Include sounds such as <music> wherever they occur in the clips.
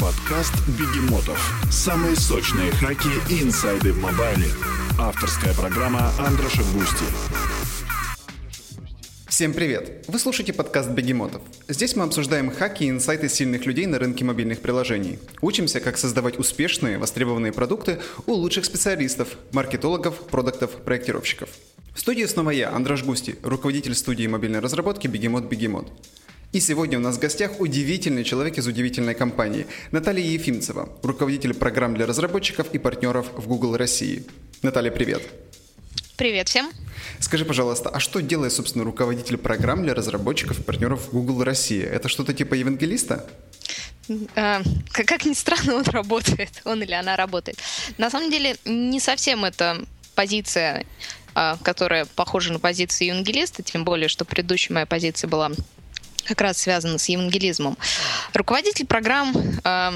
Подкаст «Бегемотов». Самые сочные хаки и инсайды в мобайле. Авторская программа Андроша Густи. Всем привет! Вы слушаете подкаст «Бегемотов». Здесь мы обсуждаем хаки и инсайты сильных людей на рынке мобильных приложений. Учимся, как создавать успешные, востребованные продукты у лучших специалистов, маркетологов, продуктов, проектировщиков. В студии снова я, Андрош Густи, руководитель студии мобильной разработки «Бегемот Бегемот». И сегодня у нас в гостях удивительный человек из удивительной компании – Наталья Ефимцева, руководитель программ для разработчиков и партнеров в Google России. Наталья, привет! Привет всем! Скажи, пожалуйста, а что делает, собственно, руководитель программ для разработчиков и партнеров в Google России? Это что-то типа евангелиста? А, как ни странно, он <laughs> работает, он или она работает. На самом деле, не совсем это позиция а, которая похожа на позицию евангелиста, тем более, что предыдущая моя позиция была как раз связана с евангелизмом. Руководитель программ э,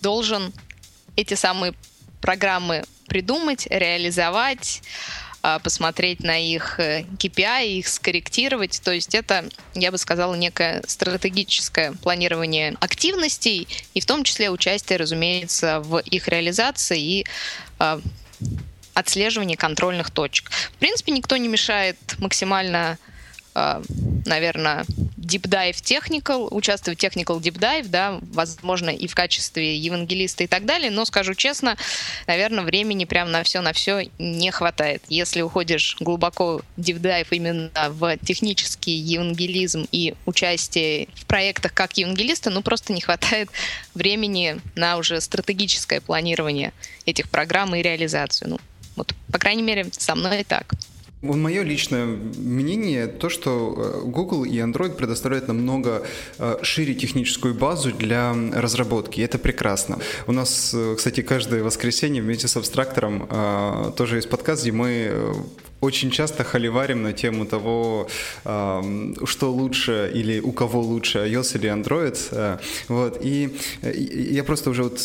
должен эти самые программы придумать, реализовать, э, посмотреть на их KPI, их скорректировать. То есть это, я бы сказала, некое стратегическое планирование активностей и в том числе участие, разумеется, в их реализации и э, отслеживание контрольных точек. В принципе, никто не мешает максимально наверное, deep dive technical, участвовать в technical deep dive, да, возможно, и в качестве евангелиста и так далее, но скажу честно, наверное, времени прям на все, на все не хватает. Если уходишь глубоко deep dive именно в технический евангелизм и участие в проектах как евангелиста, ну, просто не хватает времени на уже стратегическое планирование этих программ и реализацию. Ну, вот, по крайней мере, со мной так. Мое личное мнение то, что э, Google и Android предоставляют намного э, шире техническую базу для разработки. И это прекрасно. У нас, э, кстати, каждое воскресенье вместе с абстрактором тоже есть подкаст, где мы очень часто холиварим на тему того, что лучше или у кого лучше, iOS или Android. Вот. И я просто уже вот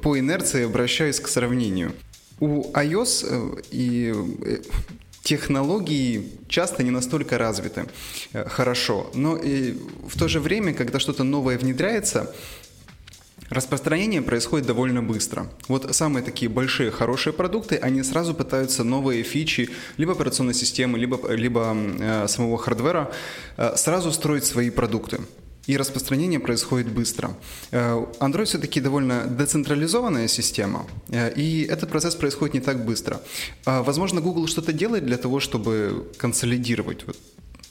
по инерции обращаюсь к сравнению. У iOS и технологии часто не настолько развиты э, хорошо, но и в то же время, когда что-то новое внедряется, Распространение происходит довольно быстро. Вот самые такие большие, хорошие продукты, они сразу пытаются новые фичи либо операционной системы, либо, либо э, самого хардвера э, сразу строить свои продукты и распространение происходит быстро. Э, Android все-таки довольно децентрализованная система, э, и этот процесс происходит не так быстро. А, возможно, Google что-то делает для того, чтобы консолидировать вот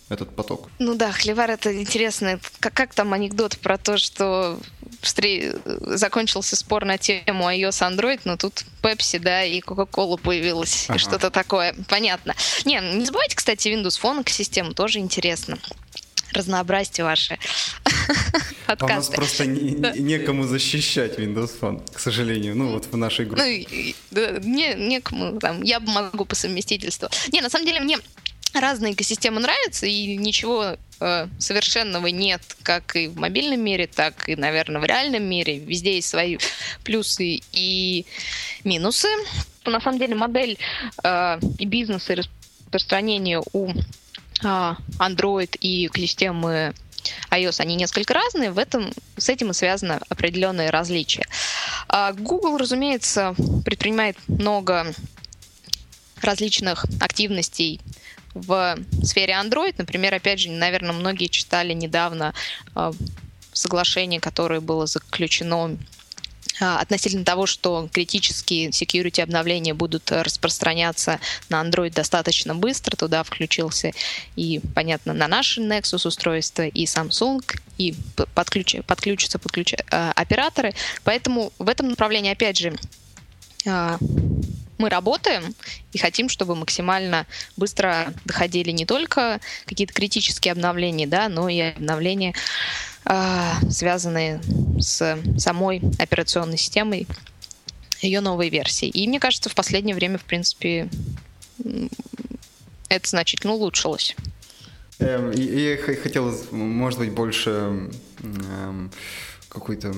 этот поток. Ну да, Хлевар это интересно. Как, как там анекдот про то, что закончился спор на тему iOS Android, но тут Pepsi, да, и Coca-Cola появилась, ага. что-то такое. Понятно. Не, не забывайте, кстати, Windows Phone систему тоже интересно разнообразьте ваши подкасты. <laughs> А у нас просто не, да. некому защищать Windows Phone, к сожалению, ну вот в нашей группе. Ну, да, не, некому, там, я могу по совместительству. Не, на самом деле мне разные экосистемы нравятся, и ничего э, совершенного нет, как и в мобильном мире, так и, наверное, в реальном мире. Везде есть свои плюсы и минусы. На самом деле модель э, и бизнеса, и распространения у Android и экосистемы iOS, они несколько разные, в этом, с этим и связано определенные различия. А, Google, разумеется, предпринимает много различных активностей в сфере Android. Например, опять же, наверное, многие читали недавно а, соглашение, которое было заключено а, относительно того, что критические security обновления будут распространяться на Android достаточно быстро. Туда включился и, понятно, на наши Nexus устройства, и Samsung, и подключ, подключатся подключ, э, операторы. Поэтому в этом направлении, опять же, э, мы работаем и хотим, чтобы максимально быстро доходили не только какие-то критические обновления, да, но и обновления а, связанные с самой операционной системой, ее новой версии. И мне кажется, в последнее время, в принципе, это значительно улучшилось. Эм, я хотел, может быть, больше эм, какой-то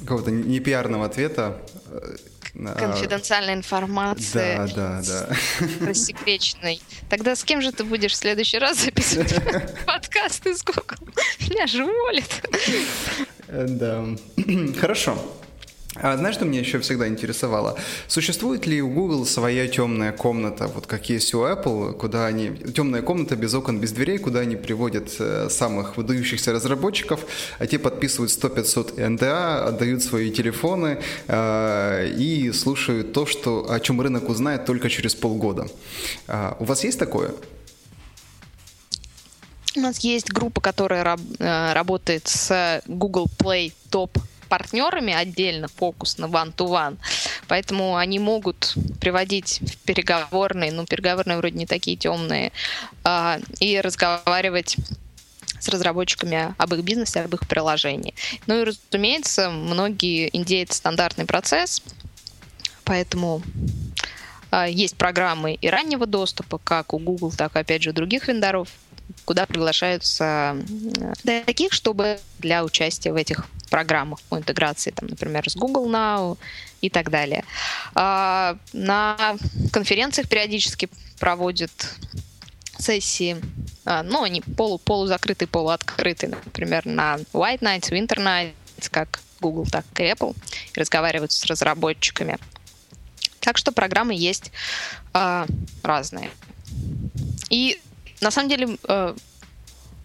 какого-то непиарного ответа. Конфиденциальная информация. Да, да, да. Рассекреченной. Тогда с кем же ты будешь в следующий раз записывать подкаст из Google? Меня же уволят. Да. <clears throat> Хорошо. А знаешь, что меня еще всегда интересовало? Существует ли у Google своя темная комната, вот как есть у Apple, куда они... Темная комната без окон, без дверей, куда они приводят э, самых выдающихся разработчиков, а те подписывают 100-500 НДА, отдают свои телефоны э, и слушают то, что, о чем рынок узнает только через полгода. А, у вас есть такое? У нас есть группа, которая раб, э, работает с Google Play Top партнерами отдельно фокус на one-to-one. Поэтому они могут приводить в переговорные, ну, переговорные вроде не такие темные, э, и разговаривать с разработчиками об их бизнесе, об их приложении. Ну и, разумеется, многие индеи это стандартный процесс, поэтому э, есть программы и раннего доступа, как у Google, так и, опять же, у других вендоров, куда приглашаются таких, чтобы для участия в этих программах по интеграции, там, например, с Google Now и так далее. А, на конференциях периодически проводят сессии, а, ну, они полу, полузакрытые, полуоткрытые, например, на White Nights, Winter Nights, как Google, так и Apple, и разговаривают с разработчиками. Так что программы есть э, разные. И на самом деле э,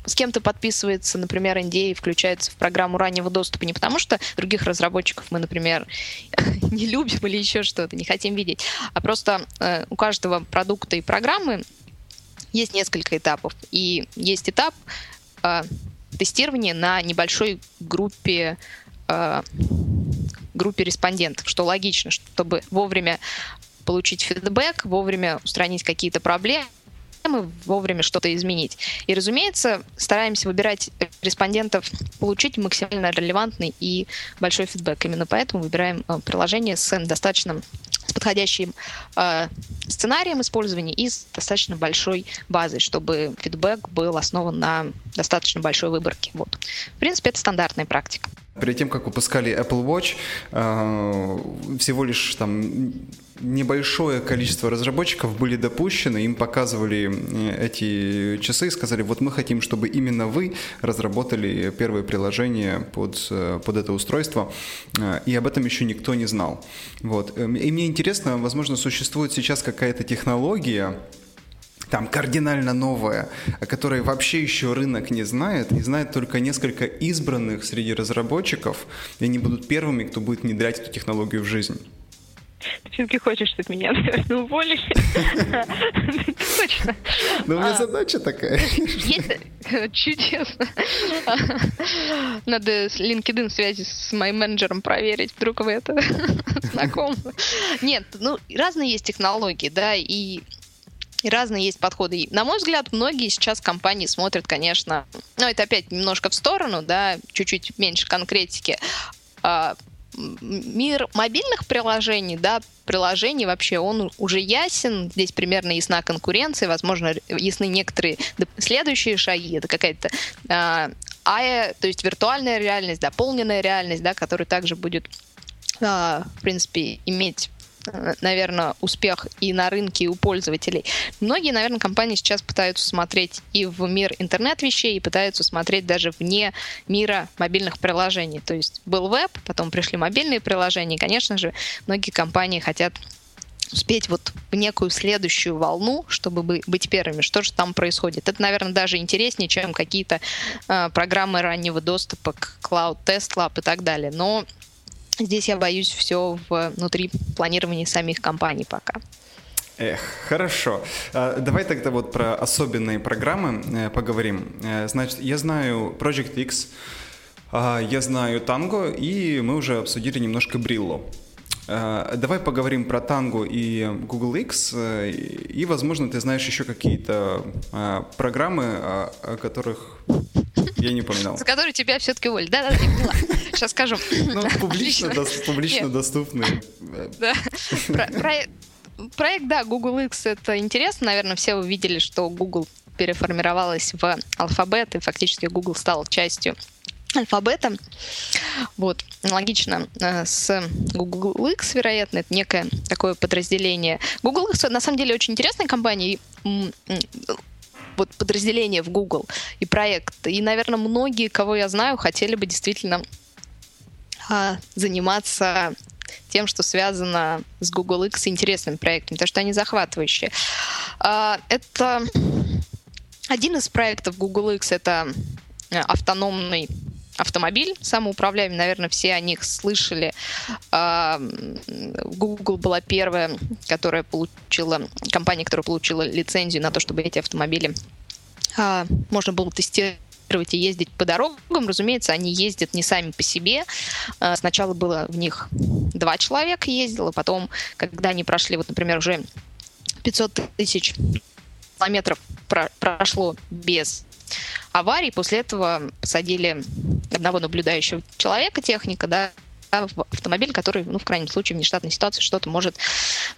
с кем-то подписывается, например, NDA и включается в программу раннего доступа не потому, что других разработчиков мы, например, <laughs> не любим или еще что-то, не хотим видеть, а просто э, у каждого продукта и программы есть несколько этапов. И есть этап э, тестирования на небольшой группе группе респондентов, что логично, чтобы вовремя получить фидбэк, вовремя устранить какие-то проблемы, вовремя что-то изменить. И, разумеется, стараемся выбирать респондентов, получить максимально релевантный и большой фидбэк. Именно поэтому выбираем э, приложение с достаточным с подходящим э, сценарием использования и с достаточно большой базой, чтобы фидбэк был основан на достаточно большой выборке. Вот. В принципе, это стандартная практика. Перед тем, как выпускали Apple Watch, э, всего лишь там небольшое количество разработчиков были допущены, им показывали э, эти часы и сказали, вот мы хотим, чтобы именно вы разработали первое приложение под, э, под это устройство, и об этом еще никто не знал. Вот. И мне интересно, возможно, существует сейчас какая-то технология, там кардинально новое, о которой вообще еще рынок не знает, и знает только несколько избранных среди разработчиков, и они будут первыми, кто будет внедрять эту технологию в жизнь. Ты все-таки хочешь, чтобы меня, <laughs> наверное, уволили? <laughs> Точно. Ну, у меня а, задача такая. Чудесно. <laughs> Надо LinkedIn связи с моим менеджером проверить, вдруг вы это знакомы. Нет, ну, разные есть технологии, да, и и разные есть подходы. И, на мой взгляд, многие сейчас компании смотрят, конечно, ну, это опять немножко в сторону, да, чуть-чуть меньше конкретики. Мир мобильных приложений, да, приложений вообще, он уже ясен, здесь примерно ясна конкуренция, возможно, ясны некоторые следующие шаги, это какая-то а, АЭ, то есть виртуальная реальность, дополненная реальность, да, которая также будет, а, в принципе, иметь наверное, успех и на рынке, и у пользователей. Многие, наверное, компании сейчас пытаются смотреть и в мир интернет-вещей, и пытаются смотреть даже вне мира мобильных приложений. То есть был веб, потом пришли мобильные приложения, и, конечно же, многие компании хотят успеть вот в некую следующую волну, чтобы быть первыми. Что же там происходит? Это, наверное, даже интереснее, чем какие-то э, программы раннего доступа к Cloud Test Lab и так далее. Но Здесь я боюсь все внутри планирования самих компаний пока. Эх, хорошо. А, давай тогда вот про особенные программы э, поговорим. Э, значит, я знаю Project X, а, я знаю Tango, и мы уже обсудили немножко Brillo. А, давай поговорим про Tango и Google X, э, и, возможно, ты знаешь еще какие-то программы, о которых я не упоминал. За которые тебя все-таки уволили. Да-да, я поняла. Сейчас скажу. Ну, публично, доступный. Да. Проект, да, Google X, это интересно. Наверное, все увидели, что Google переформировалась в алфабет, и фактически Google стал частью алфабета. Вот, аналогично э, с Google X, вероятно, это некое такое подразделение. Google X на самом деле очень интересная компания, вот подразделение в Google и проект. И, наверное, многие, кого я знаю, хотели бы действительно а, заниматься тем, что связано с Google X интересными проектами, потому что они захватывающие. А, это один из проектов Google X, это э, автономный автомобиль самоуправляемый, наверное, все о них слышали. А, Google была первая, которая получила, компания, которая получила лицензию на то, чтобы эти автомобили а, можно было тестировать и ездить по дорогам. Разумеется, они ездят не сами по себе. А, сначала было в них два человека ездило, потом, когда они прошли, вот, например, уже 500 тысяч километров прошло без аварий. После этого посадили одного наблюдающего человека, техника, да, в автомобиль, который, ну, в крайнем случае, в нештатной ситуации что-то может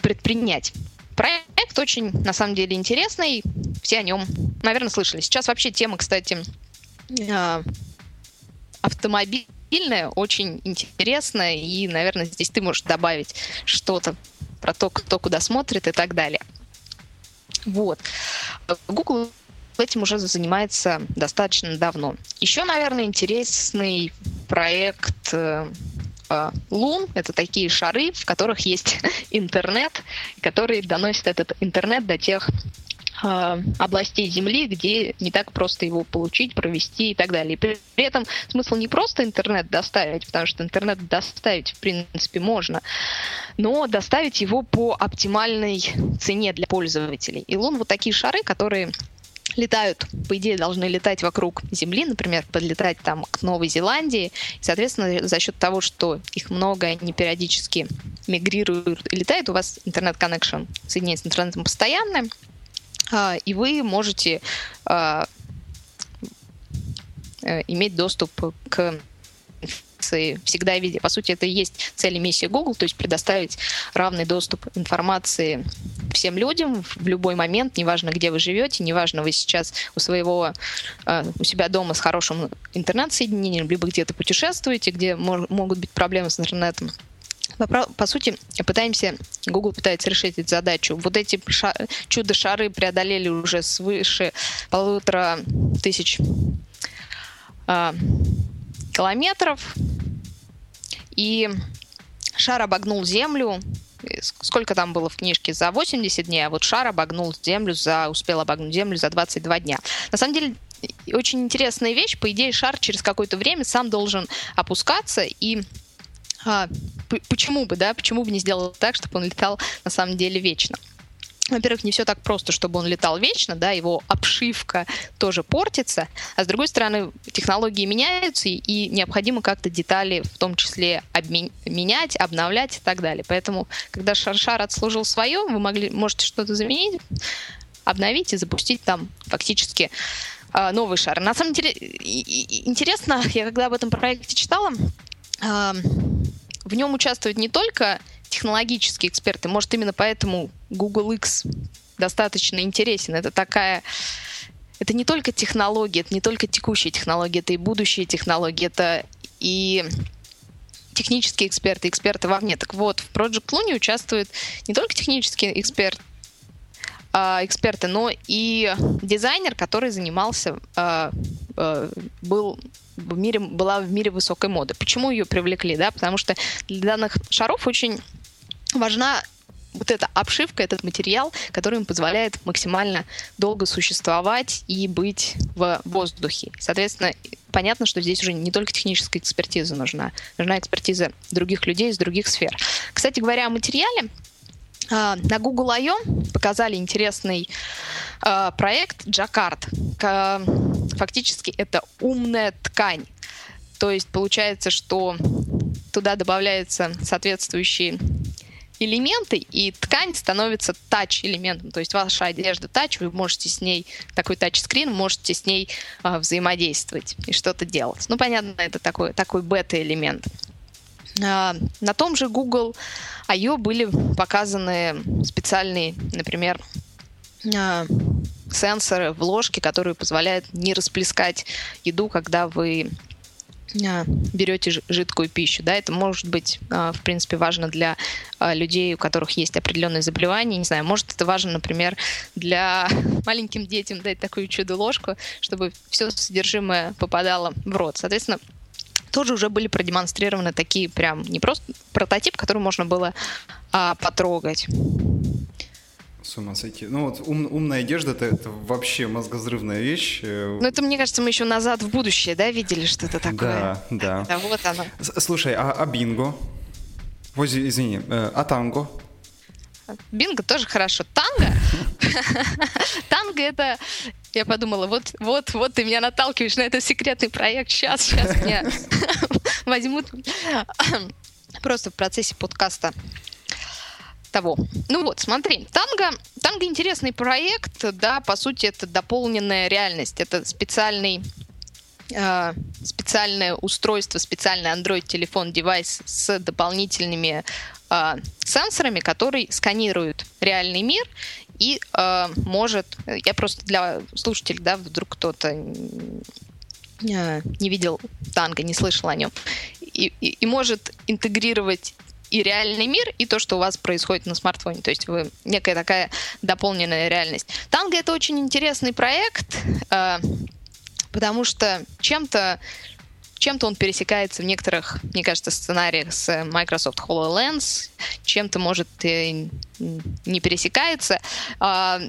предпринять. Проект очень, на самом деле, интересный. Все о нем, наверное, слышали. Сейчас вообще тема, кстати, а, автомобильная очень интересная. И, наверное, здесь ты можешь добавить что-то про то, кто куда смотрит и так далее. Вот. Google этим уже занимается достаточно давно. Еще, наверное, интересный проект э, э, Лун — это такие шары, в которых есть <laughs> интернет, которые доносят этот интернет до тех э, областей Земли, где не так просто его получить, провести и так далее. И при этом смысл не просто интернет доставить, потому что интернет доставить, в принципе, можно, но доставить его по оптимальной цене для пользователей. И Лун вот такие шары, которые летают, по идее, должны летать вокруг Земли, например, подлетать там к Новой Зеландии. И, соответственно, за счет того, что их много, они периодически мигрируют и летают, у вас интернет-коннекшн соединяется с интернетом постоянно, а, и вы можете а, э, иметь доступ к информации всегда везде. По сути, это и есть цель и миссия Google, то есть предоставить равный доступ информации всем людям в любой момент, неважно, где вы живете, неважно, вы сейчас у своего, э, у себя дома с хорошим интернет-соединением, либо где-то путешествуете, где могут быть проблемы с интернетом. По сути, пытаемся, Google пытается решить эту задачу. Вот эти ша- чудо-шары преодолели уже свыше полутора тысяч э, километров. И шар обогнул Землю. Сколько там было в книжке? За 80 дней, а вот шар обогнул Землю, за, успел обогнуть Землю за 22 дня. На самом деле, очень интересная вещь. По идее, шар через какое-то время сам должен опускаться и а, почему бы, да, почему бы не сделать так, чтобы он летал на самом деле вечно? Во-первых, не все так просто, чтобы он летал вечно, да, его обшивка тоже портится, а с другой стороны, технологии меняются, и необходимо как-то детали в том числе менять, обновлять и так далее. Поэтому, когда шар-шар отслужил свое, вы могли, можете что-то заменить, обновить и запустить там фактически э, новый шар. На самом деле, интересно, я когда об этом проекте читала, в нем участвуют не только технологические эксперты. Может, именно поэтому Google X достаточно интересен. Это такая... Это не только технология, это не только текущие технологии, это и будущие технологии, это и технические эксперты, эксперты вовне. Так вот, в Project Looney участвует не только технический эксперт, а, эксперты, но и дизайнер, который занимался, а, был в мире, была в мире высокой моды. Почему ее привлекли? Да? Потому что для данных шаров очень важна вот эта обшивка, этот материал, который им позволяет максимально долго существовать и быть в воздухе. Соответственно, понятно, что здесь уже не только техническая экспертиза нужна, нужна экспертиза других людей из других сфер. Кстати говоря, о материале, на Google I.O. показали интересный а, проект Джакард. Фактически это умная ткань. То есть получается, что туда добавляются соответствующие элементы, и ткань становится тач-элементом. То есть ваша одежда тач, вы можете с ней, такой тач-скрин, можете с ней э, взаимодействовать и что-то делать. Ну, понятно, это такой, такой бета-элемент. Э, на том же Google I.O. были показаны специальные, например, э, сенсоры в ложке, которые позволяют не расплескать еду, когда вы а, берете жидкую пищу. Да, это может быть, а, в принципе, важно для а, людей, у которых есть определенные заболевания. Не знаю, может, это важно, например, для <laughs> маленьким детям дать такую чудо-ложку, чтобы все содержимое попадало в рот. Соответственно, тоже уже были продемонстрированы такие прям не просто прототип, который можно было а, потрогать. С ума сойти. Ну вот ум, умная одежда это, это вообще мозгозрывная вещь. Ну это, мне кажется, мы еще назад в будущее, да, видели что-то такое? Да, да. <laughs> Да, вот оно. Слушай, а, а бинго? Вози, извини, э, а танго? Бинго тоже хорошо. Танго? <laughs> Танго это... Я подумала, вот, вот, вот ты меня наталкиваешь на этот секретный проект. Сейчас, сейчас меня <laughs> возьмут просто в процессе подкаста того. Ну вот, смотри, танго, танго интересный проект, да, по сути, это дополненная реальность, это специальный э, специальное устройство, специальный Android-телефон, девайс с дополнительными э, сенсорами, который сканирует реальный мир и э, может, я просто для слушателей, да, вдруг кто-то не видел танго, не слышал о нем, и, и, и может интегрировать и реальный мир, и то, что у вас происходит на смартфоне. То есть вы некая такая дополненная реальность. Танго это очень интересный проект, э, потому что чем-то чем-то он пересекается в некоторых, мне кажется, сценариях с Microsoft HoloLens, чем-то, может, и не пересекается. А,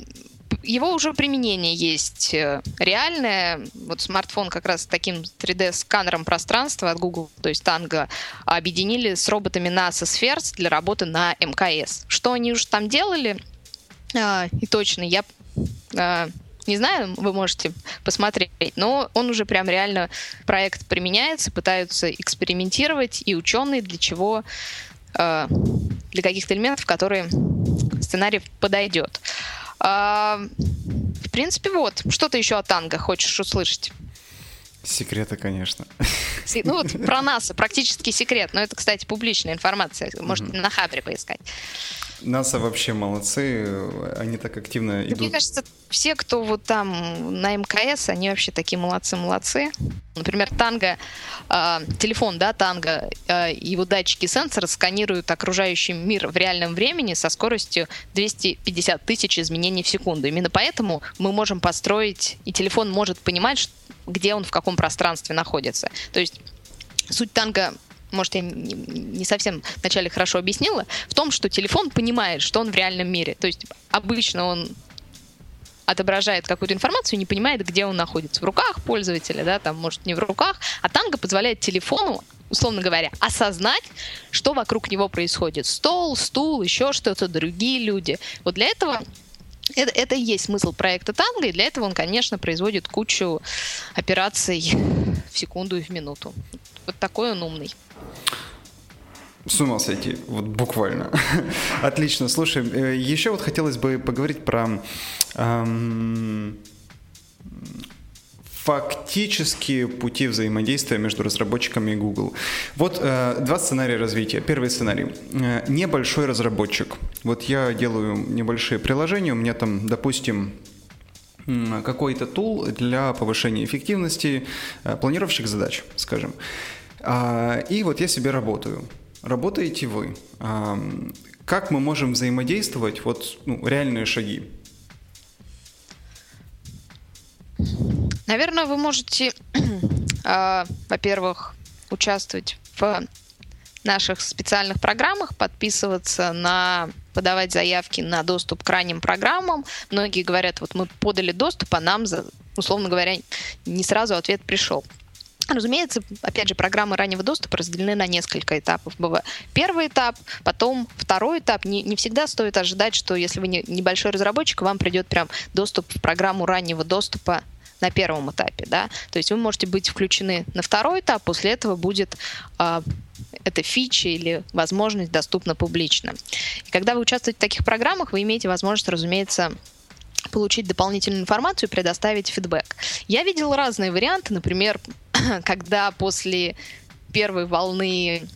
его уже применение есть э, реальное. Вот смартфон как раз с таким 3D-сканером пространства от Google, то есть Tango, объединили с роботами NASA Spheres для работы на МКС. Что они уже там делали, а, и точно, я а, не знаю, вы можете посмотреть, но он уже прям реально проект применяется, пытаются экспериментировать, и ученые для чего, а, для каких-то элементов, которые сценарий подойдет. А, в принципе, вот. Что ты еще о танго хочешь услышать? Секреты, конечно. Ну вот про НАСА практически секрет, но это, кстати, публичная информация, можете mm-hmm. на Хабре поискать. НАСА вообще молодцы, они так активно идут. Мне кажется, все, кто вот там на МКС, они вообще такие молодцы-молодцы. Например, Танго, э, телефон, да, Танго, э, его датчики сенсора сканируют окружающий мир в реальном времени со скоростью 250 тысяч изменений в секунду. Именно поэтому мы можем построить, и телефон может понимать, где он в каком пространстве находится. То есть суть танго может, я не совсем вначале хорошо объяснила, в том, что телефон понимает, что он в реальном мире. То есть обычно он отображает какую-то информацию не понимает, где он находится. В руках пользователя, да, там, может, не в руках. А танго позволяет телефону, условно говоря, осознать, что вокруг него происходит. Стол, стул, еще что-то, другие люди. Вот для этого это, это и есть смысл проекта Танго, и для этого он, конечно, производит кучу операций в секунду и в минуту. Вот такой он умный. С ума сойти, вот буквально. <laughs> Отлично. Слушай, э, еще вот хотелось бы поговорить про эм, фактические пути взаимодействия между разработчиками и Google. Вот э, два сценария развития. Первый сценарий. Э, небольшой разработчик. Вот я делаю небольшие приложения, у меня там, допустим, какой-то тул для повышения эффективности, э, планировщик задач, скажем. А, и вот я себе работаю. Работаете вы. А, как мы можем взаимодействовать? Вот ну, реальные шаги. Наверное, вы можете, э, <clears throat> во-первых, участвовать в наших специальных программах, подписываться на подавать заявки на доступ к ранним программам. Многие говорят, вот мы подали доступ, а нам, условно говоря, не сразу ответ пришел. Разумеется, опять же, программы раннего доступа разделены на несколько этапов. Первый этап, потом второй этап. Не, не всегда стоит ожидать, что если вы не, небольшой разработчик, вам придет прям доступ в программу раннего доступа на первом этапе, да, то есть вы можете быть включены на второй этап, после этого будет э, эта фича или возможность доступна публично. И когда вы участвуете в таких программах, вы имеете возможность, разумеется, получить дополнительную информацию и предоставить фидбэк. Я видела разные варианты, например, <clears throat> когда после первой волны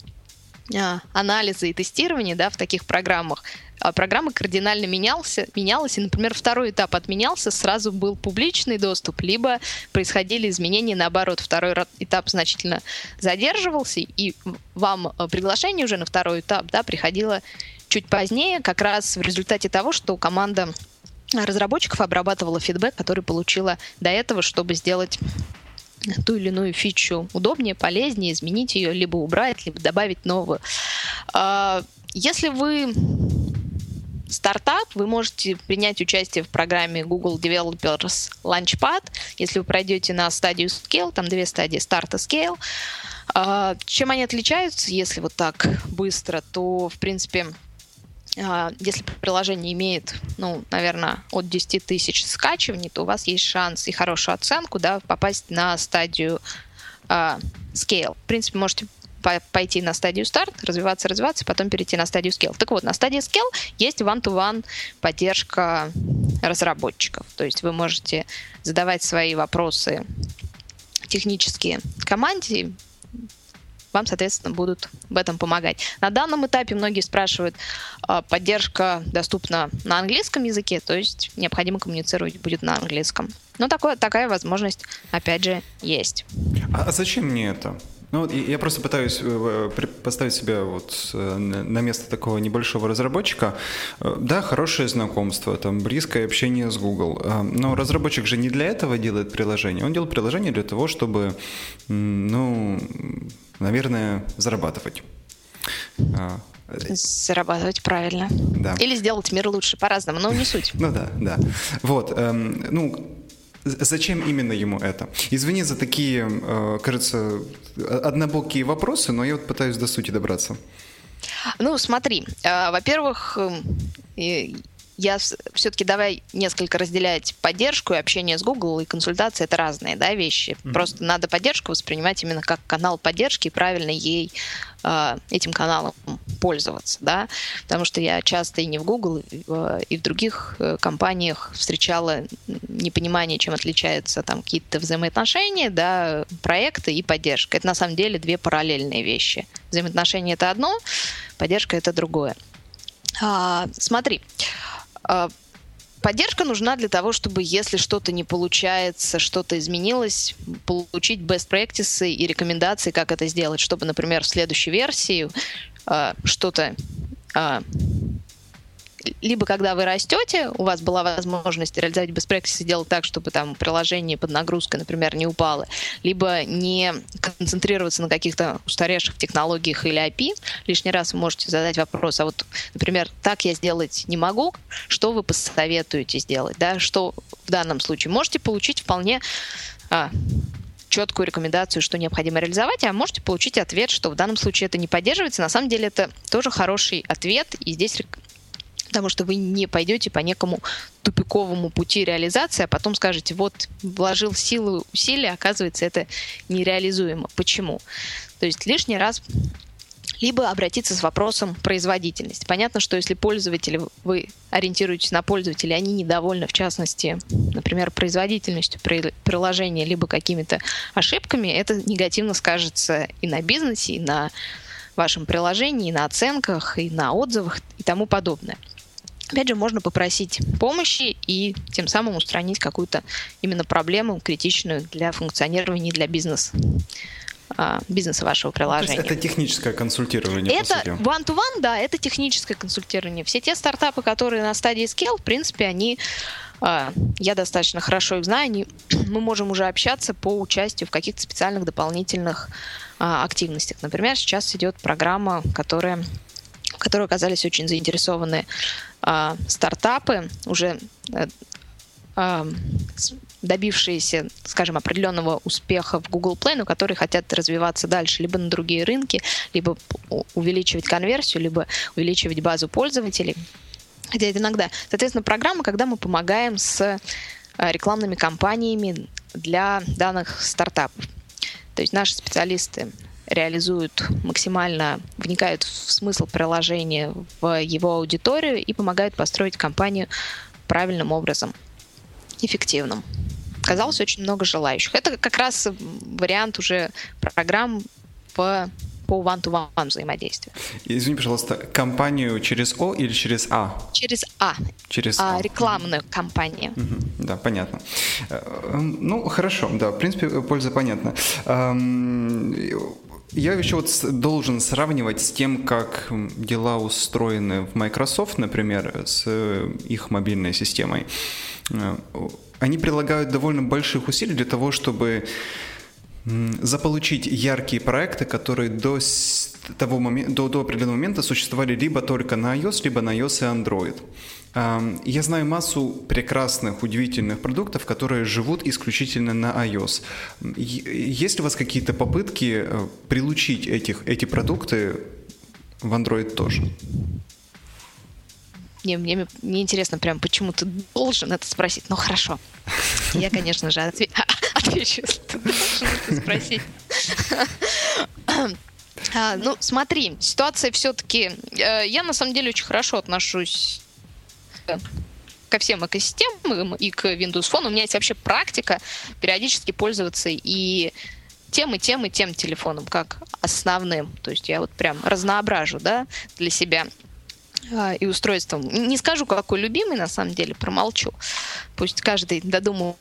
а, анализа и тестирования да, в таких программах а программа кардинально менялся, менялась, и, например, второй этап отменялся, сразу был публичный доступ, либо происходили изменения, наоборот, второй этап значительно задерживался, и вам э, приглашение уже на второй этап да, приходило чуть позднее, как раз в результате того, что команда разработчиков обрабатывала фидбэк, который получила до этого, чтобы сделать ту или иную фичу удобнее, полезнее, изменить ее, либо убрать, либо добавить новую. А, если вы стартап, вы можете принять участие в программе Google Developers Launchpad. Если вы пройдете на стадию Scale, там две стадии старта Scale. А, чем они отличаются, если вот так быстро, то, в принципе, если приложение имеет, ну, наверное, от 10 тысяч скачиваний, то у вас есть шанс и хорошую оценку, да, попасть на стадию uh, scale. В принципе, можете пойти на стадию старт, развиваться, развиваться, потом перейти на стадию scale. Так вот, на стадии scale есть one-to-one поддержка разработчиков. То есть вы можете задавать свои вопросы технические команде, вам, соответственно, будут в этом помогать. На данном этапе многие спрашивают, а, поддержка доступна на английском языке, то есть необходимо коммуницировать будет на английском. Но такое, такая возможность, опять же, есть. А, а зачем мне это? Ну, вот я просто пытаюсь э, поставить себя вот э, на место такого небольшого разработчика. Э, да, хорошее знакомство, там, близкое общение с Google. Но разработчик же не для этого делает приложение. Он делает приложение для того, чтобы, ну, наверное, зарабатывать. Зарабатывать правильно. Да. Или сделать мир лучше, по-разному, но не суть. Ну да, да. Вот, эм, ну, Зачем именно ему это? Извини за такие, э, кажется, однобокие вопросы, но я вот пытаюсь до сути добраться. Ну, смотри, э, во-первых, э, я все-таки давай несколько разделять поддержку и общение с Google и консультации это разные да, вещи. Mm-hmm. Просто надо поддержку воспринимать именно как канал поддержки и правильно ей э, этим каналом пользоваться, да, потому что я часто и не в Google, и в, других э, компаниях встречала непонимание, чем отличаются там какие-то взаимоотношения, да, проекты и поддержка. Это на самом деле две параллельные вещи. Взаимоотношения это одно, поддержка это другое. А, смотри, а, поддержка нужна для того, чтобы, если что-то не получается, что-то изменилось, получить best practices и рекомендации, как это сделать, чтобы, например, в следующей версии э, что-то э, либо когда вы растете, у вас была возможность реализовать best practices и делать так, чтобы там приложение под нагрузкой, например, не упало, либо не концентрироваться на каких-то устаревших технологиях или API, лишний раз вы можете задать вопрос, а вот, например, так я сделать не могу, что вы посоветуете сделать, да, что в данном случае можете получить вполне а, четкую рекомендацию, что необходимо реализовать, а можете получить ответ, что в данном случае это не поддерживается. На самом деле это тоже хороший ответ, и здесь потому что вы не пойдете по некому тупиковому пути реализации, а потом скажете, вот, вложил силы, усилия, оказывается, это нереализуемо. Почему? То есть лишний раз либо обратиться с вопросом производительности. Понятно, что если пользователи, вы ориентируетесь на пользователей, они недовольны, в частности, например, производительностью приложения, либо какими-то ошибками, это негативно скажется и на бизнесе, и на вашем приложении, и на оценках, и на отзывах и тому подобное. Опять же, можно попросить помощи и тем самым устранить какую-то именно проблему критичную для функционирования для бизнеса бизнеса вашего приложения. То есть это техническое консультирование, Это one-to-one, да, это техническое консультирование. Все те стартапы, которые на стадии scale, в принципе, они а, я достаточно хорошо их знаю, они, <clears throat> мы можем уже общаться по участию в каких-то специальных дополнительных а, активностях. Например, сейчас идет программа, которая в которой оказались очень заинтересованы а, стартапы, уже а, добившиеся, скажем, определенного успеха в Google Play, но которые хотят развиваться дальше либо на другие рынки, либо увеличивать конверсию, либо увеличивать базу пользователей. Хотя это иногда. Соответственно, программа, когда мы помогаем с а, рекламными кампаниями для данных стартапов. То есть наши специалисты реализуют максимально, вникают в смысл приложения, в его аудиторию и помогают построить компанию правильным образом, эффективным. Оказалось очень много желающих. Это как раз вариант уже программ в по one-to-one взаимодействию. Извини, пожалуйста, компанию через О или через А? Через А. Через а. А. Рекламную компанию. Да, понятно. Э, эм, Ну, хорошо, да, в принципе, польза понятна. Я еще вот должен сравнивать с тем, как дела устроены в Microsoft, например, с э, их мобильной системой. Э, Они прилагают довольно больших усилий для того, чтобы заполучить яркие проекты, которые до того момента, до, до определенного момента существовали либо только на iOS, либо на iOS и Android. Я знаю массу прекрасных, удивительных продуктов, которые живут исключительно на iOS. Есть ли у вас какие-то попытки э, прилучить этих, эти продукты в Android тоже? Не, мне, мне интересно прям, почему ты должен это спросить. Ну, хорошо. <laughs> Я, конечно же, отве- <laughs> отвечу, если ты должен это спросить. <laughs> А, Ну, смотри, ситуация все-таки... Я, на самом деле, очень хорошо отношусь э, ко всем экосистемам и к Windows Phone. У меня есть вообще практика периодически пользоваться и тем, и тем, и тем телефоном, как основным. То есть я вот прям разноображу, да, для себя а, и устройством. Не скажу, какой любимый, на самом деле, промолчу. Пусть каждый додумывает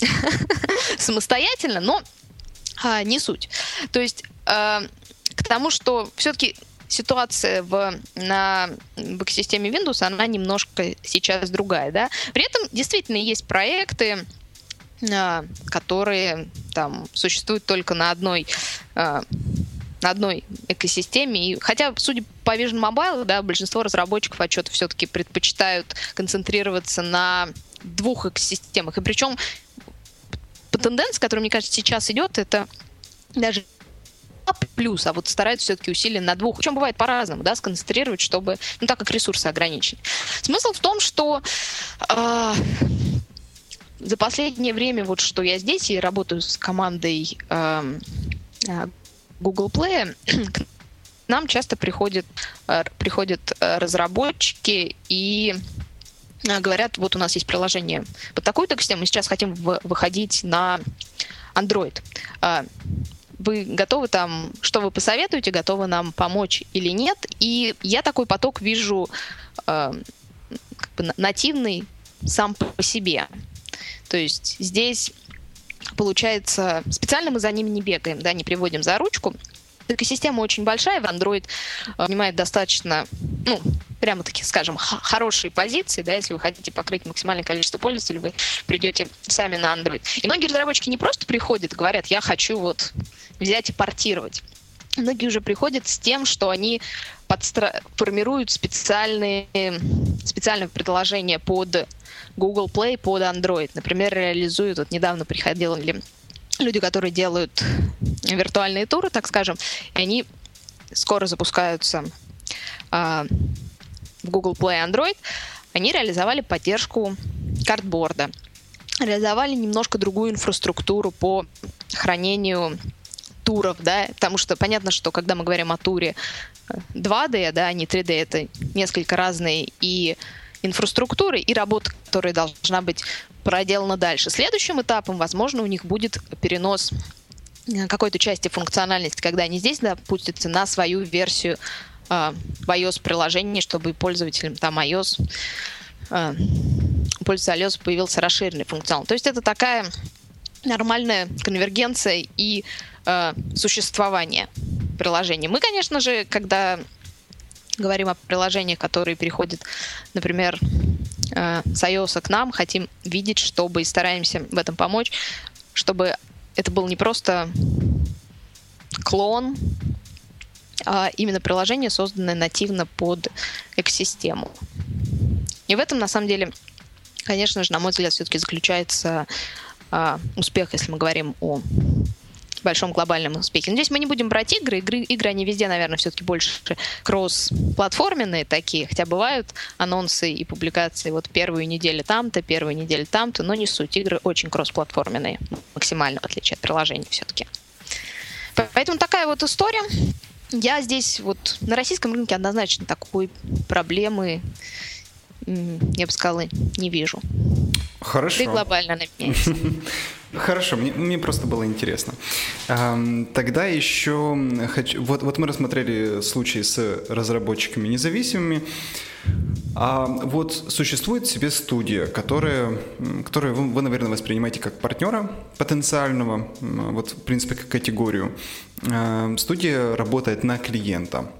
<laughs> самостоятельно, но а, не суть. То есть а, к тому, что все-таки ситуация в, на, в экосистеме Windows, она немножко сейчас другая, да. При этом действительно есть проекты, а, которые там существуют только на одной а, на одной экосистеме. И, хотя, судя по Vision Mobile, да, большинство разработчиков отчета все-таки предпочитают концентрироваться на двух экосистемах. И причем по тенденции, которая, мне кажется, сейчас идет, это даже плюс, а вот стараются все-таки усилия на двух. Причем бывает по-разному, да, сконцентрировать, чтобы, ну, так как ресурсы ограничены. Смысл в том, что э, за последнее время, вот что я здесь и работаю с командой э, э, Google Play, к нам часто приходят, э, приходят э, разработчики и э, говорят, вот у нас есть приложение под такую-то систему, мы сейчас хотим выходить на Android. Вы готовы там, что вы посоветуете, готовы нам помочь или нет? И я такой поток вижу э, как бы на- нативный сам по себе. То есть здесь получается, специально мы за ними не бегаем, да, не приводим за ручку. Экосистема очень большая, в Android э, занимает достаточно, ну, прямо-таки, скажем, хорошие позиции, да, если вы хотите покрыть максимальное количество пользователей, вы придете сами на Android. И многие разработчики не просто приходят и говорят, я хочу вот взять и портировать. Многие уже приходят с тем, что они подстра- формируют специальные, специальное предложение под Google Play, под Android. Например, реализуют, вот недавно приходили люди, которые делают виртуальные туры, так скажем, и они скоро запускаются а, в Google Play Android, они реализовали поддержку картборда, реализовали немножко другую инфраструктуру по хранению туров, да, потому что понятно, что когда мы говорим о туре э, 2D, да, а не 3D, это несколько разные и инфраструктуры, и работа, которая должна быть проделана дальше. Следующим этапом, возможно, у них будет перенос э, какой-то части функциональности, когда они здесь допустятся на свою версию э, в iOS-приложении, чтобы пользователям там iOS у пользователя iOS появился расширенный функционал. То есть это такая нормальная конвергенция и э, существование приложения. Мы, конечно же, когда говорим о приложениях, которые переходят, например, э, с iOS к нам, хотим видеть, чтобы и стараемся в этом помочь, чтобы это был не просто клон, а именно приложение, созданное нативно под экосистему. И в этом, на самом деле, конечно же, на мой взгляд, все-таки заключается а, успех, если мы говорим о большом глобальном успехе. Но здесь мы не будем брать игры. Игры, игры они везде, наверное, все-таки больше кросс-платформенные такие, хотя бывают анонсы и публикации вот первую неделю там-то, первую неделю там-то, но не суть. Игры очень кросс-платформенные, максимально в отличие от приложений все-таки. Поэтому такая вот история. Я здесь вот на российском рынке однозначно такой проблемы, я бы сказала, не вижу. Хорошо. И глобально она меняется. <laughs> Хорошо, мне, мне просто было интересно. Тогда еще хочу... Вот, вот мы рассмотрели случаи с разработчиками независимыми. А вот существует себе студия, которая, которую вы, вы, наверное, воспринимаете как партнера потенциального, вот, в принципе, как категорию. Студия работает на клиента.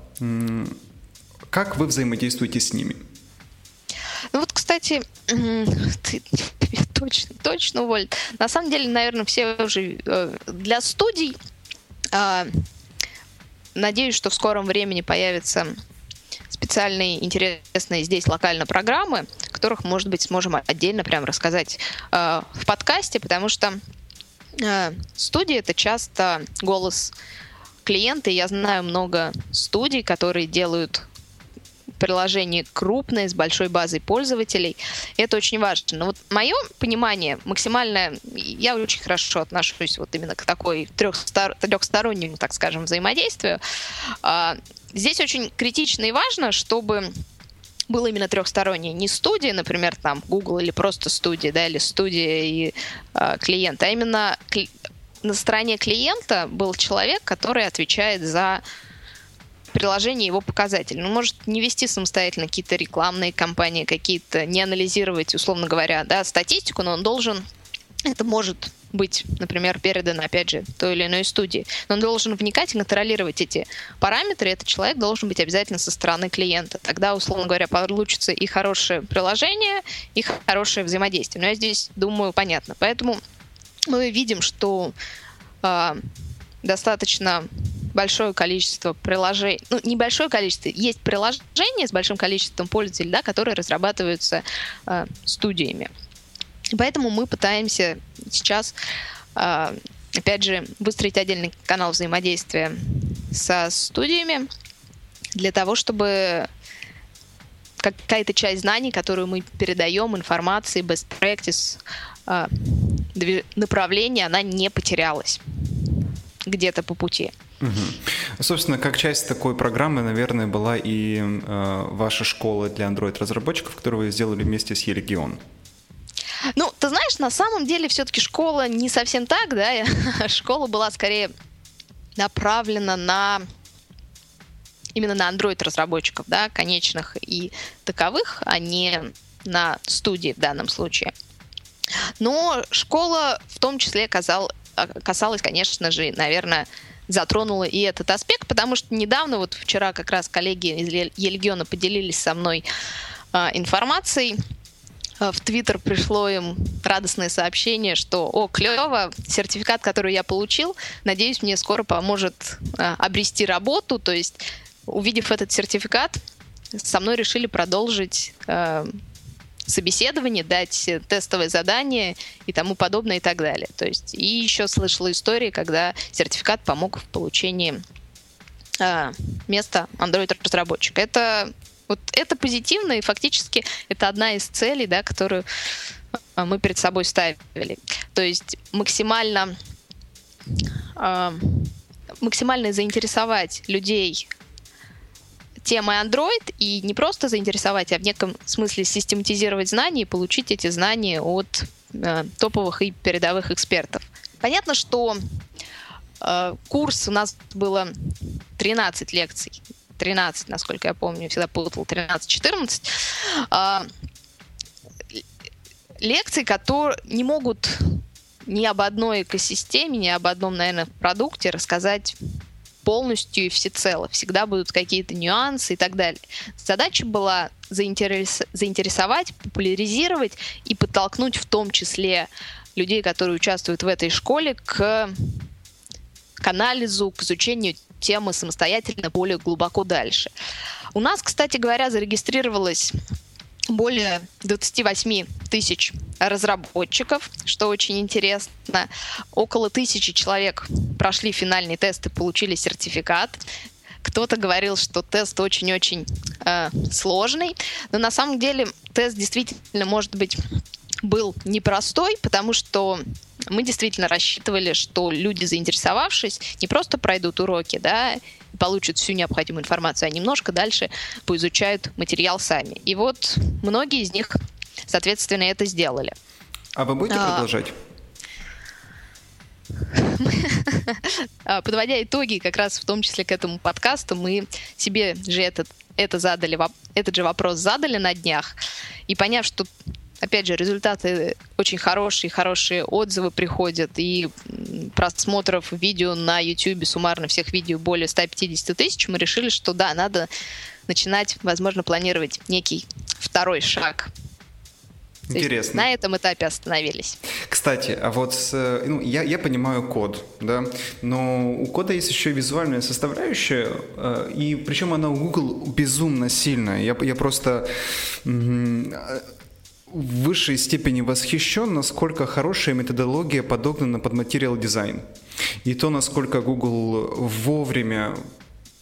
Как вы взаимодействуете с ними? Ну вот, кстати, <laughs> ты точно, точно уволят. На самом деле, наверное, все уже э, для студий. А, надеюсь, что в скором времени появятся специальные интересные здесь локально программы, которых, может быть, сможем отдельно прям рассказать э, в подкасте, потому что э, студия это часто голос клиента. Я знаю много студий, которые делают приложение крупное, с большой базой пользователей. Это очень важно. Но вот мое понимание максимально, я очень хорошо отношусь вот именно к такой трехстор, трехстороннему, так скажем, взаимодействию. А, здесь очень критично и важно, чтобы было именно трехстороннее. Не студия, например, там Google или просто студия, да, или студия и э, клиент, а именно на стороне клиента был человек, который отвечает за приложение его показатель. Он может не вести самостоятельно какие-то рекламные кампании, какие-то, не анализировать, условно говоря, да, статистику, но он должен это может быть, например, передано, опять же, той или иной студии. Но он должен вникать и контролировать эти параметры. Этот человек должен быть обязательно со стороны клиента. Тогда, условно говоря, получится и хорошее приложение, и хорошее взаимодействие. Но я здесь думаю, понятно. Поэтому мы видим, что э, достаточно большое количество приложений, ну, небольшое количество, есть приложения с большим количеством пользователей, да, которые разрабатываются э, студиями. Поэтому мы пытаемся сейчас, э, опять же, выстроить отдельный канал взаимодействия со студиями для того, чтобы какая-то часть знаний, которую мы передаем, информации, best practice, э, направление, она не потерялась где-то по пути. Угу. Собственно, как часть такой программы, наверное, была и э, ваша школа для Android-разработчиков, которую вы сделали вместе с Елегион. Ну, ты знаешь, на самом деле все-таки школа не совсем так, да, <laughs> школа была скорее направлена на именно на Android-разработчиков, да, конечных и таковых, а не на студии в данном случае. Но школа в том числе казал, касалась, конечно же, наверное, затронула и этот аспект, потому что недавно, вот вчера как раз коллеги из Ельгиона поделились со мной э, информацией. А, в Твиттер пришло им радостное сообщение, что «О, клево, сертификат, который я получил, надеюсь, мне скоро поможет э, обрести работу». То есть, увидев этот сертификат, со мной решили продолжить э, собеседование, дать тестовое задание и тому подобное и так далее. То есть и еще слышала истории, когда сертификат помог в получении э, места Android-разработчика. Это вот это позитивно, и фактически это одна из целей, да, которую а, мы перед собой ставили. То есть максимально, э, максимально заинтересовать людей темой Android и не просто заинтересовать, а в неком смысле систематизировать знания и получить эти знания от э, топовых и передовых экспертов. Понятно, что э, курс у нас было 13 лекций. 13, насколько я помню, всегда путал 13-14. Э, лекции, которые не могут ни об одной экосистеме, ни об одном, наверное, продукте рассказать полностью и всецело. Всегда будут какие-то нюансы и так далее. Задача была заинтерес... заинтересовать, популяризировать и подтолкнуть в том числе людей, которые участвуют в этой школе, к, к анализу, к изучению темы самостоятельно более глубоко дальше. У нас, кстати говоря, зарегистрировалось более 28 тысяч разработчиков, что очень интересно. Около тысячи человек прошли финальный тест и получили сертификат. Кто-то говорил, что тест очень-очень э, сложный, но на самом деле тест действительно может быть был непростой, потому что мы действительно рассчитывали, что люди, заинтересовавшись, не просто пройдут уроки, да, получат всю необходимую информацию, а немножко дальше поизучают материал сами. И вот многие из них, соответственно, это сделали. А вы будете а, продолжать? <laughs> А, подводя итоги, как раз в том числе к этому подкасту, мы себе же этот, это задали, этот же вопрос задали на днях. И поняв, что опять же, результаты очень хорошие, хорошие отзывы приходят, и просмотров видео на YouTube, суммарно всех видео более 150 тысяч, мы решили, что да, надо начинать, возможно, планировать некий второй шаг Интересно. на этом этапе остановились. Кстати, а вот с, ну, я, я понимаю код, да, но у кода есть еще и визуальная составляющая, э, и причем она у Google безумно сильная. Я, я просто в высшей степени восхищен, насколько хорошая методология подогнана под материал дизайн. И то, насколько Google вовремя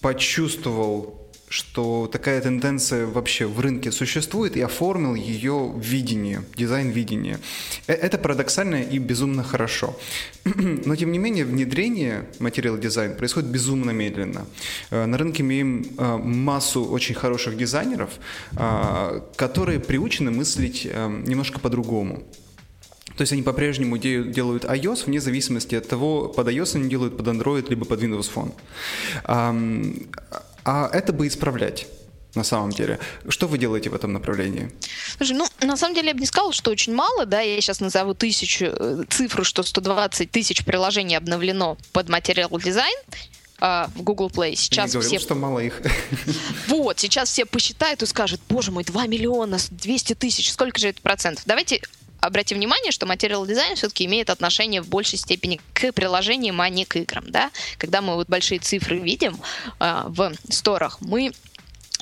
почувствовал что такая тенденция вообще в рынке существует и оформил ее видение, дизайн видения. Э, это парадоксально и безумно хорошо. <clears throat> Но тем не менее внедрение материал дизайн происходит безумно медленно. Э, на рынке имеем э, массу очень хороших дизайнеров, которые приучены мыслить немножко по-другому. То есть они по-прежнему делают iOS вне зависимости от того, под iOS они делают под Android либо под Windows Phone. А это бы исправлять на самом деле. Что вы делаете в этом направлении? Слушай, ну, на самом деле я бы не сказала, что очень мало, да, я сейчас назову тысячу, э, цифру, что 120 тысяч приложений обновлено под материал дизайн, а, в Google Play. Сейчас я не говорил, все... что мало их. <laughs> Вот, сейчас все посчитают и скажут, боже мой, 2 миллиона, 200 тысяч, сколько же это процентов? Давайте обратим внимание, что материал дизайн все-таки имеет отношение в большей степени к приложениям, а не к играм. Да? Когда мы вот большие цифры видим э, в сторах, мы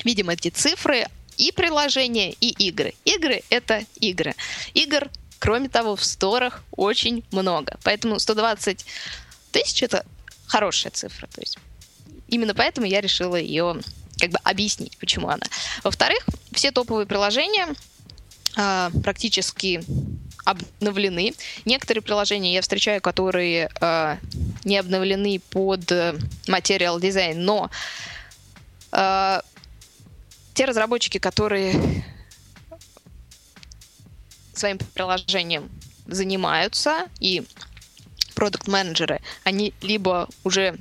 видим эти цифры и приложения, и игры. Игры — это игры. Игр, кроме того, в сторах очень много. Поэтому 120 тысяч — это хорошая цифра. То есть именно поэтому я решила ее как бы объяснить, почему она. Во-вторых, все топовые приложения практически обновлены. Некоторые приложения я встречаю, которые э, не обновлены под материал дизайн, но э, те разработчики, которые своим приложением занимаются и продукт-менеджеры, они либо уже э,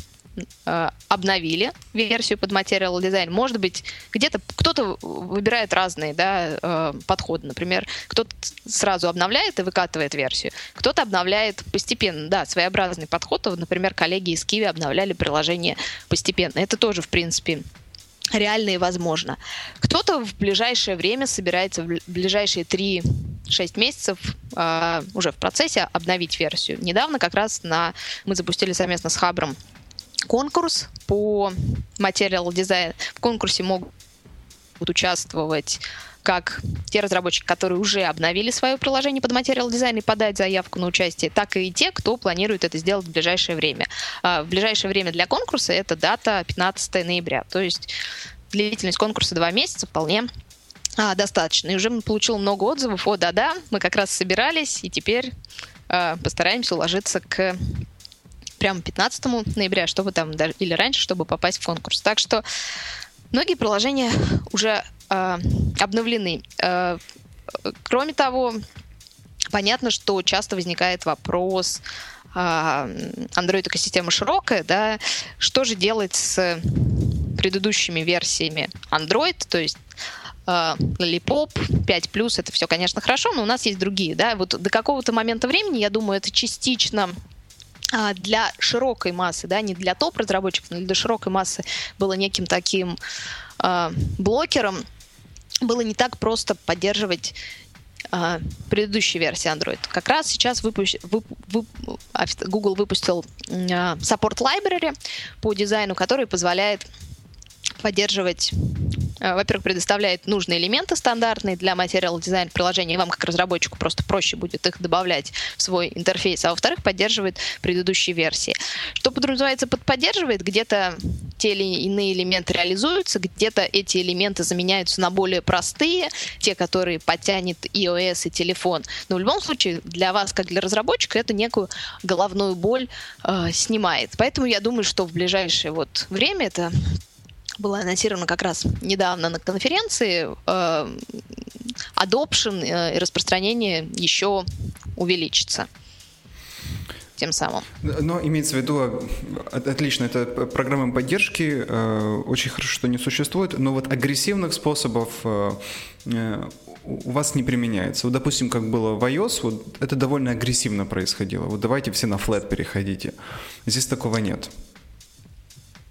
обновили версию под материал дизайн. Может быть, где-то кто-то выбирает разные да, э, подходы. Например, кто-то сразу обновляет и выкатывает версию, кто-то обновляет постепенно. Да, своеобразный подход. Например, коллеги из Киви обновляли приложение постепенно. Это тоже, в принципе, реально и возможно. Кто-то в ближайшее время собирается в ближайшие 3-6 месяцев э, уже в процессе обновить версию. Недавно как раз на, мы запустили совместно с Хабром конкурс по материал дизайн. В конкурсе могут участвовать как те разработчики, которые уже обновили свое приложение под материал дизайн и подать заявку на участие, так и те, кто планирует это сделать в ближайшее время. А, в ближайшее время для конкурса это дата 15 ноября. То есть длительность конкурса два месяца вполне а, достаточно. И уже получил много отзывов. О, да-да, мы как раз собирались, и теперь а, постараемся уложиться к прямо 15 ноября, чтобы там, или раньше, чтобы попасть в конкурс. Так что многие приложения уже э, обновлены. Э, кроме того, понятно, что часто возникает вопрос, Android-экосистема широкая, да, что же делать с предыдущими версиями Android, то есть Lollipop, 5 это все, конечно, хорошо, но у нас есть другие, да, вот до какого-то момента времени, я думаю, это частично а, для широкой массы, да, не для топ-разработчиков, но для широкой массы было неким таким э, блокером, было не так просто поддерживать э, предыдущие версии Android. Как раз сейчас выпущ... вып... Вып... Google выпустил э, Support Library по дизайну, который позволяет поддерживать Э, во-первых, предоставляет нужные элементы стандартные для материал дизайн приложения, и вам как разработчику просто проще будет их добавлять в свой интерфейс, а во-вторых, поддерживает предыдущие версии. Что подразумевается под поддерживает? Где-то те или иные элементы реализуются, где-то эти элементы заменяются на более простые, те, которые подтянет iOS и телефон. Но в любом случае для вас, как для разработчика, это некую головную боль э, снимает. Поэтому я думаю, что в ближайшее вот время это было анонсировано как раз недавно на конференции, э, adoption э, и распространение еще увеличится. тем самым. Но имеется в виду, отлично, это программы поддержки, очень хорошо, что не существует, но вот агрессивных способов у вас не применяется. Вот, допустим, как было в iOS, вот это довольно агрессивно происходило. Вот давайте все на flat переходите. Здесь такого нет.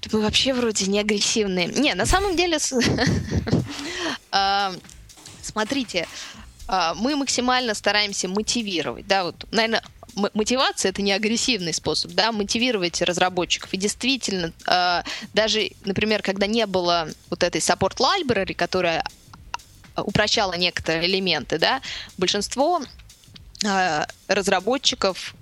Вы вообще вроде не агрессивные. Не, на самом деле, <laughs> а, смотрите, а, мы максимально стараемся мотивировать, да, вот, наверное, мотивация это не агрессивный способ, да, мотивировать разработчиков. И действительно, а, даже, например, когда не было вот этой support library, которая упрощала некоторые элементы, да, большинство разработчиков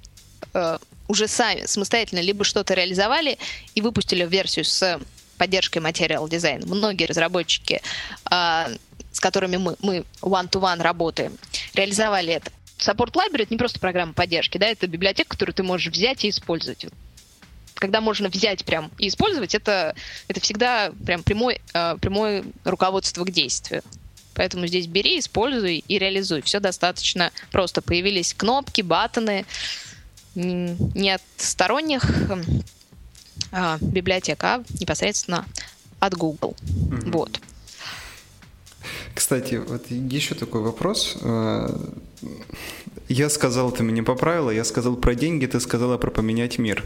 уже сами самостоятельно либо что-то реализовали и выпустили версию с поддержкой материал дизайн. Многие разработчики, а, с которыми мы, мы one-to-one работаем, реализовали это. Support Library — это не просто программа поддержки, да, это библиотека, которую ты можешь взять и использовать. Когда можно взять прям и использовать, это, это всегда прям прямой, а, прямое руководство к действию. Поэтому здесь бери, используй и реализуй. Все достаточно просто. Появились кнопки, баттоны, не от сторонних а, библиотек, а непосредственно от Google. Mm-hmm. Вот. Кстати, вот еще такой вопрос. А, я сказал, ты меня поправила, я сказал про деньги, ты сказала про поменять мир.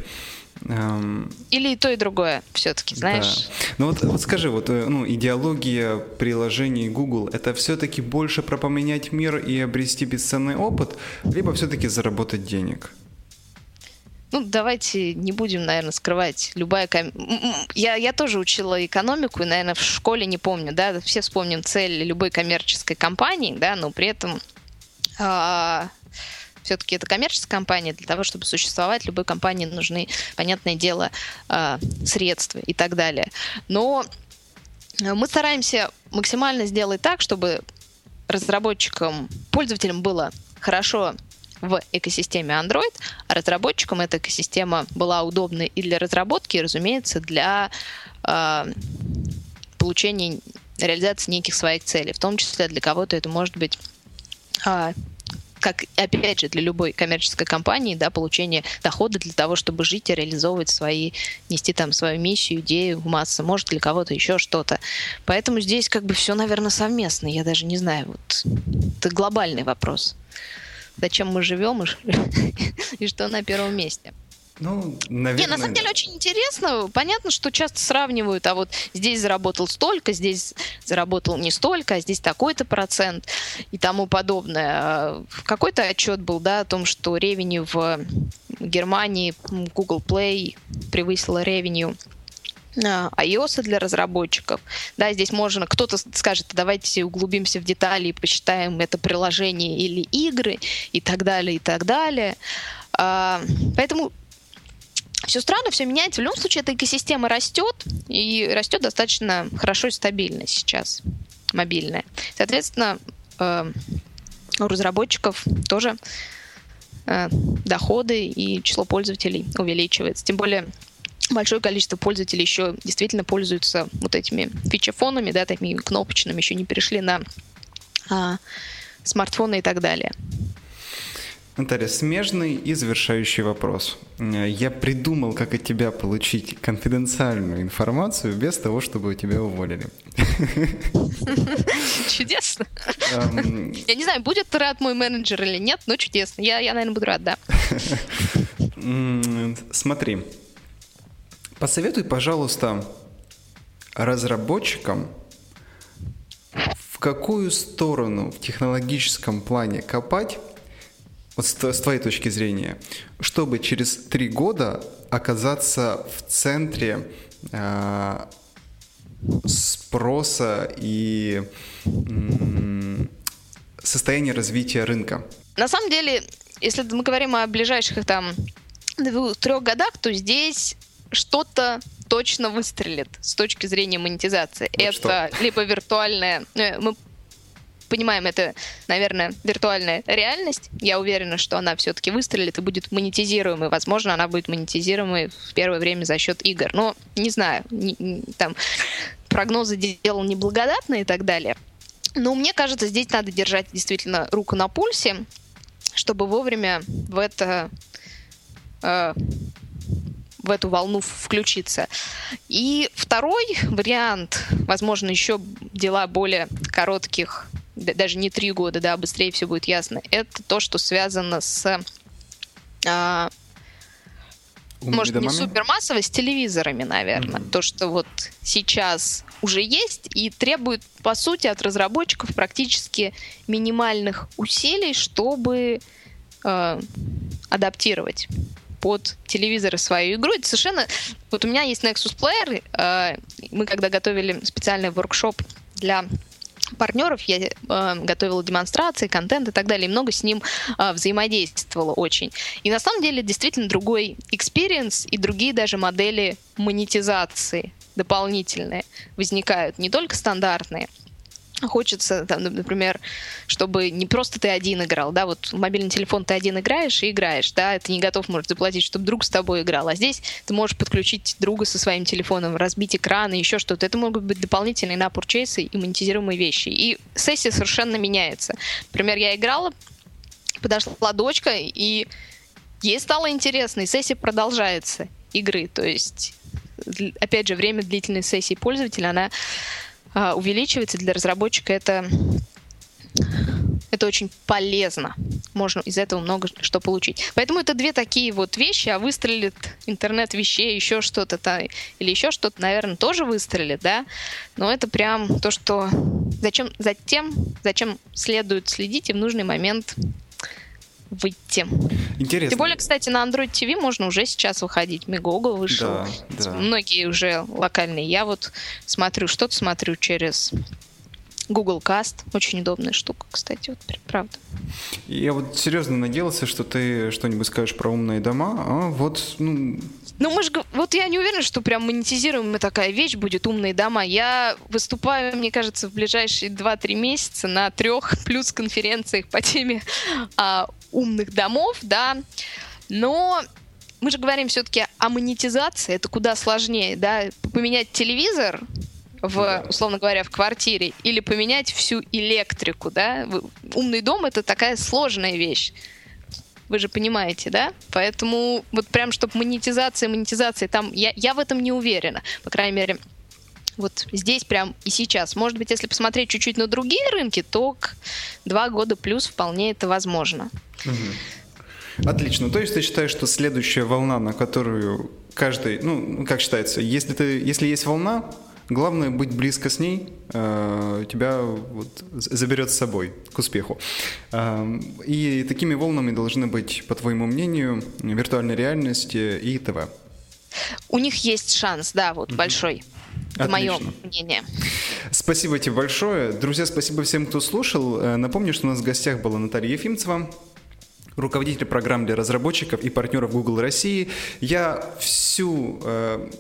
Или и то, и другое все-таки, знаешь. Да. Ну вот, вот скажи, вот э, ну, идеология приложений Google, это все-таки больше про поменять мир и обрести бесценный опыт, либо все-таки заработать денег? Ну, давайте не будем, наверное, скрывать. Любая ком... я, я тоже учила экономику, и, наверное, в школе не помню, да, все вспомним цель любой коммерческой компании, да, но при этом а, все-таки это коммерческая компания, для того, чтобы существовать, любой компании нужны, понятное дело, а, средства и так далее. Но мы стараемся максимально сделать так, чтобы разработчикам, пользователям было хорошо в экосистеме Android, а разработчикам эта экосистема была удобна и для разработки, и, разумеется, для э, получения, реализации неких своих целей. В том числе для кого-то это может быть э, как, опять же, для любой коммерческой компании, да, получение дохода для того, чтобы жить и реализовывать свои, нести там свою миссию, идею в массы, может для кого-то еще что-то. Поэтому здесь как бы все, наверное, совместно. Я даже не знаю, вот это глобальный вопрос зачем мы живем <laughs> и, что на первом месте. Ну, наверное... Не, на самом деле очень интересно. Понятно, что часто сравнивают, а вот здесь заработал столько, здесь заработал не столько, а здесь такой-то процент и тому подобное. А какой-то отчет был, да, о том, что ревеню в Германии Google Play превысила ревеню iOS для разработчиков. Да, здесь можно, кто-то скажет, давайте углубимся в детали и посчитаем это приложение или игры и так далее, и так далее. А, поэтому все странно, все меняется. В любом случае, эта экосистема растет, и растет достаточно хорошо и стабильно сейчас, мобильная. Соответственно, э, у разработчиков тоже э, доходы и число пользователей увеличивается. Тем более большое количество пользователей еще действительно пользуются вот этими фичефонами, да, такими кнопочными, еще не перешли на а, смартфоны и так далее. Наталья, смежный и завершающий вопрос. Я придумал, как от тебя получить конфиденциальную информацию без того, чтобы тебя уволили. <laughs> Чудесно. Я не знаю, будет рад мой менеджер или нет, но чудесно. Я, я наверное, буду рад, да. <laughs> Смотри, Посоветуй, пожалуйста, разработчикам, в какую сторону в технологическом плане копать, вот с, твоей точки зрения, чтобы через три года оказаться в центре э, спроса и э, состояния развития рынка? На самом деле, если мы говорим о ближайших там двух-трех годах, то здесь что-то точно выстрелит с точки зрения монетизации. Вот это что? либо виртуальная... Ну, мы понимаем, это, наверное, виртуальная реальность. Я уверена, что она все-таки выстрелит и будет монетизируемой. Возможно, она будет монетизируемой в первое время за счет игр. Но не знаю, не, не, там прогнозы делал неблагодатные и так далее. Но мне кажется, здесь надо держать действительно руку на пульсе, чтобы вовремя в это э, в эту волну включиться. И второй вариант, возможно, еще дела более коротких, даже не три года, да, быстрее все будет ясно, это то, что связано с а, может, не супермассово, с телевизорами, наверное. Mm-hmm. То, что вот сейчас уже есть и требует, по сути, от разработчиков практически минимальных усилий, чтобы э, адаптировать под телевизоры свою игру. Это совершенно... Вот у меня есть Nexus Player. Э, мы когда готовили специальный воркшоп для партнеров, я э, готовила демонстрации, контент и так далее, и много с ним э, взаимодействовала очень. И на самом деле действительно другой experience и другие даже модели монетизации дополнительные возникают, не только стандартные, Хочется, там, например, чтобы не просто ты один играл, да, вот мобильный телефон ты один играешь и играешь, да, ты не готов, может, заплатить, чтобы друг с тобой играл, а здесь ты можешь подключить друга со своим телефоном, разбить экран и еще что-то. Это могут быть дополнительные на пурчейсы и монетизируемые вещи. И сессия совершенно меняется. Например, я играла, подошла дочка, и ей стало интересно, и сессия продолжается игры, то есть опять же, время длительной сессии пользователя, она увеличивается для разработчика, это это очень полезно. Можно из этого много что получить. Поэтому это две такие вот вещи, а выстрелит интернет вещей, еще что-то то или еще что-то, наверное, тоже выстрелит, да. Но это прям то, что зачем, затем, зачем следует следить и в нужный момент выйти. Интересно. Тем более, кстати, на Android TV можно уже сейчас выходить. Мегого вышел. Да, да. Многие уже локальные. Я вот смотрю, что-то смотрю через Google Cast. Очень удобная штука, кстати, вот правда. Я вот серьезно надеялся, что ты что-нибудь скажешь про умные дома, а вот, ну... Ну, мы же... Вот я не уверена, что прям монетизируемая такая вещь будет умные дома. Я выступаю, мне кажется, в ближайшие 2-3 месяца на трех <laughs> плюс конференциях по теме а, умных домов, да. Но мы же говорим все-таки о монетизации, это куда сложнее, да, поменять телевизор в, условно говоря, в квартире или поменять всю электрику, да. Умный дом это такая сложная вещь. Вы же понимаете, да? Поэтому вот прям, чтобы монетизация, монетизация, там я, я в этом не уверена. По крайней мере, вот здесь прям и сейчас. Может быть, если посмотреть чуть-чуть на другие рынки, то к два года плюс вполне это возможно. Отлично. То есть ты считаешь, что следующая волна, на которую каждый, ну, как считается, если, ты, если есть волна, Главное быть близко с ней, э, тебя вот заберет с собой к успеху. Э, и такими волнами должны быть, по твоему мнению, виртуальная реальность и ТВ. У них есть шанс, да, вот mm большой. Это мое мнение. Спасибо тебе большое. Друзья, спасибо всем, кто слушал. Э, напомню, что у нас в гостях была Наталья Ефимцева, руководитель программ для разработчиков и партнеров Google России. Я всю э,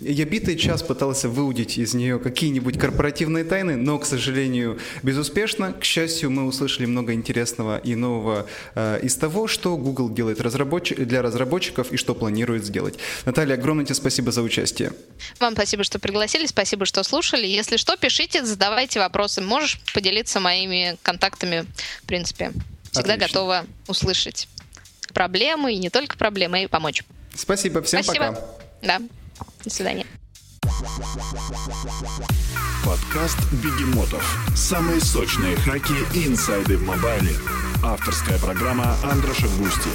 я битый час пытался выудить из нее какие-нибудь корпоративные тайны, но, к сожалению, безуспешно. К счастью, мы услышали много интересного и нового э, из того, что Google делает разработч... для разработчиков и что планирует сделать. Наталья, огромное тебе спасибо за участие. Вам спасибо, что пригласили, спасибо, что слушали. Если что, пишите, задавайте вопросы. Можешь поделиться моими контактами, в принципе. Всегда Отлично. готова услышать проблемы, и не только проблемы, и помочь. Спасибо, всем спасибо. пока. Да. До свидания. Подкаст Бегемотов. Самые сочные хаки и инсайды в мобайле. Авторская программа Андроша Густи.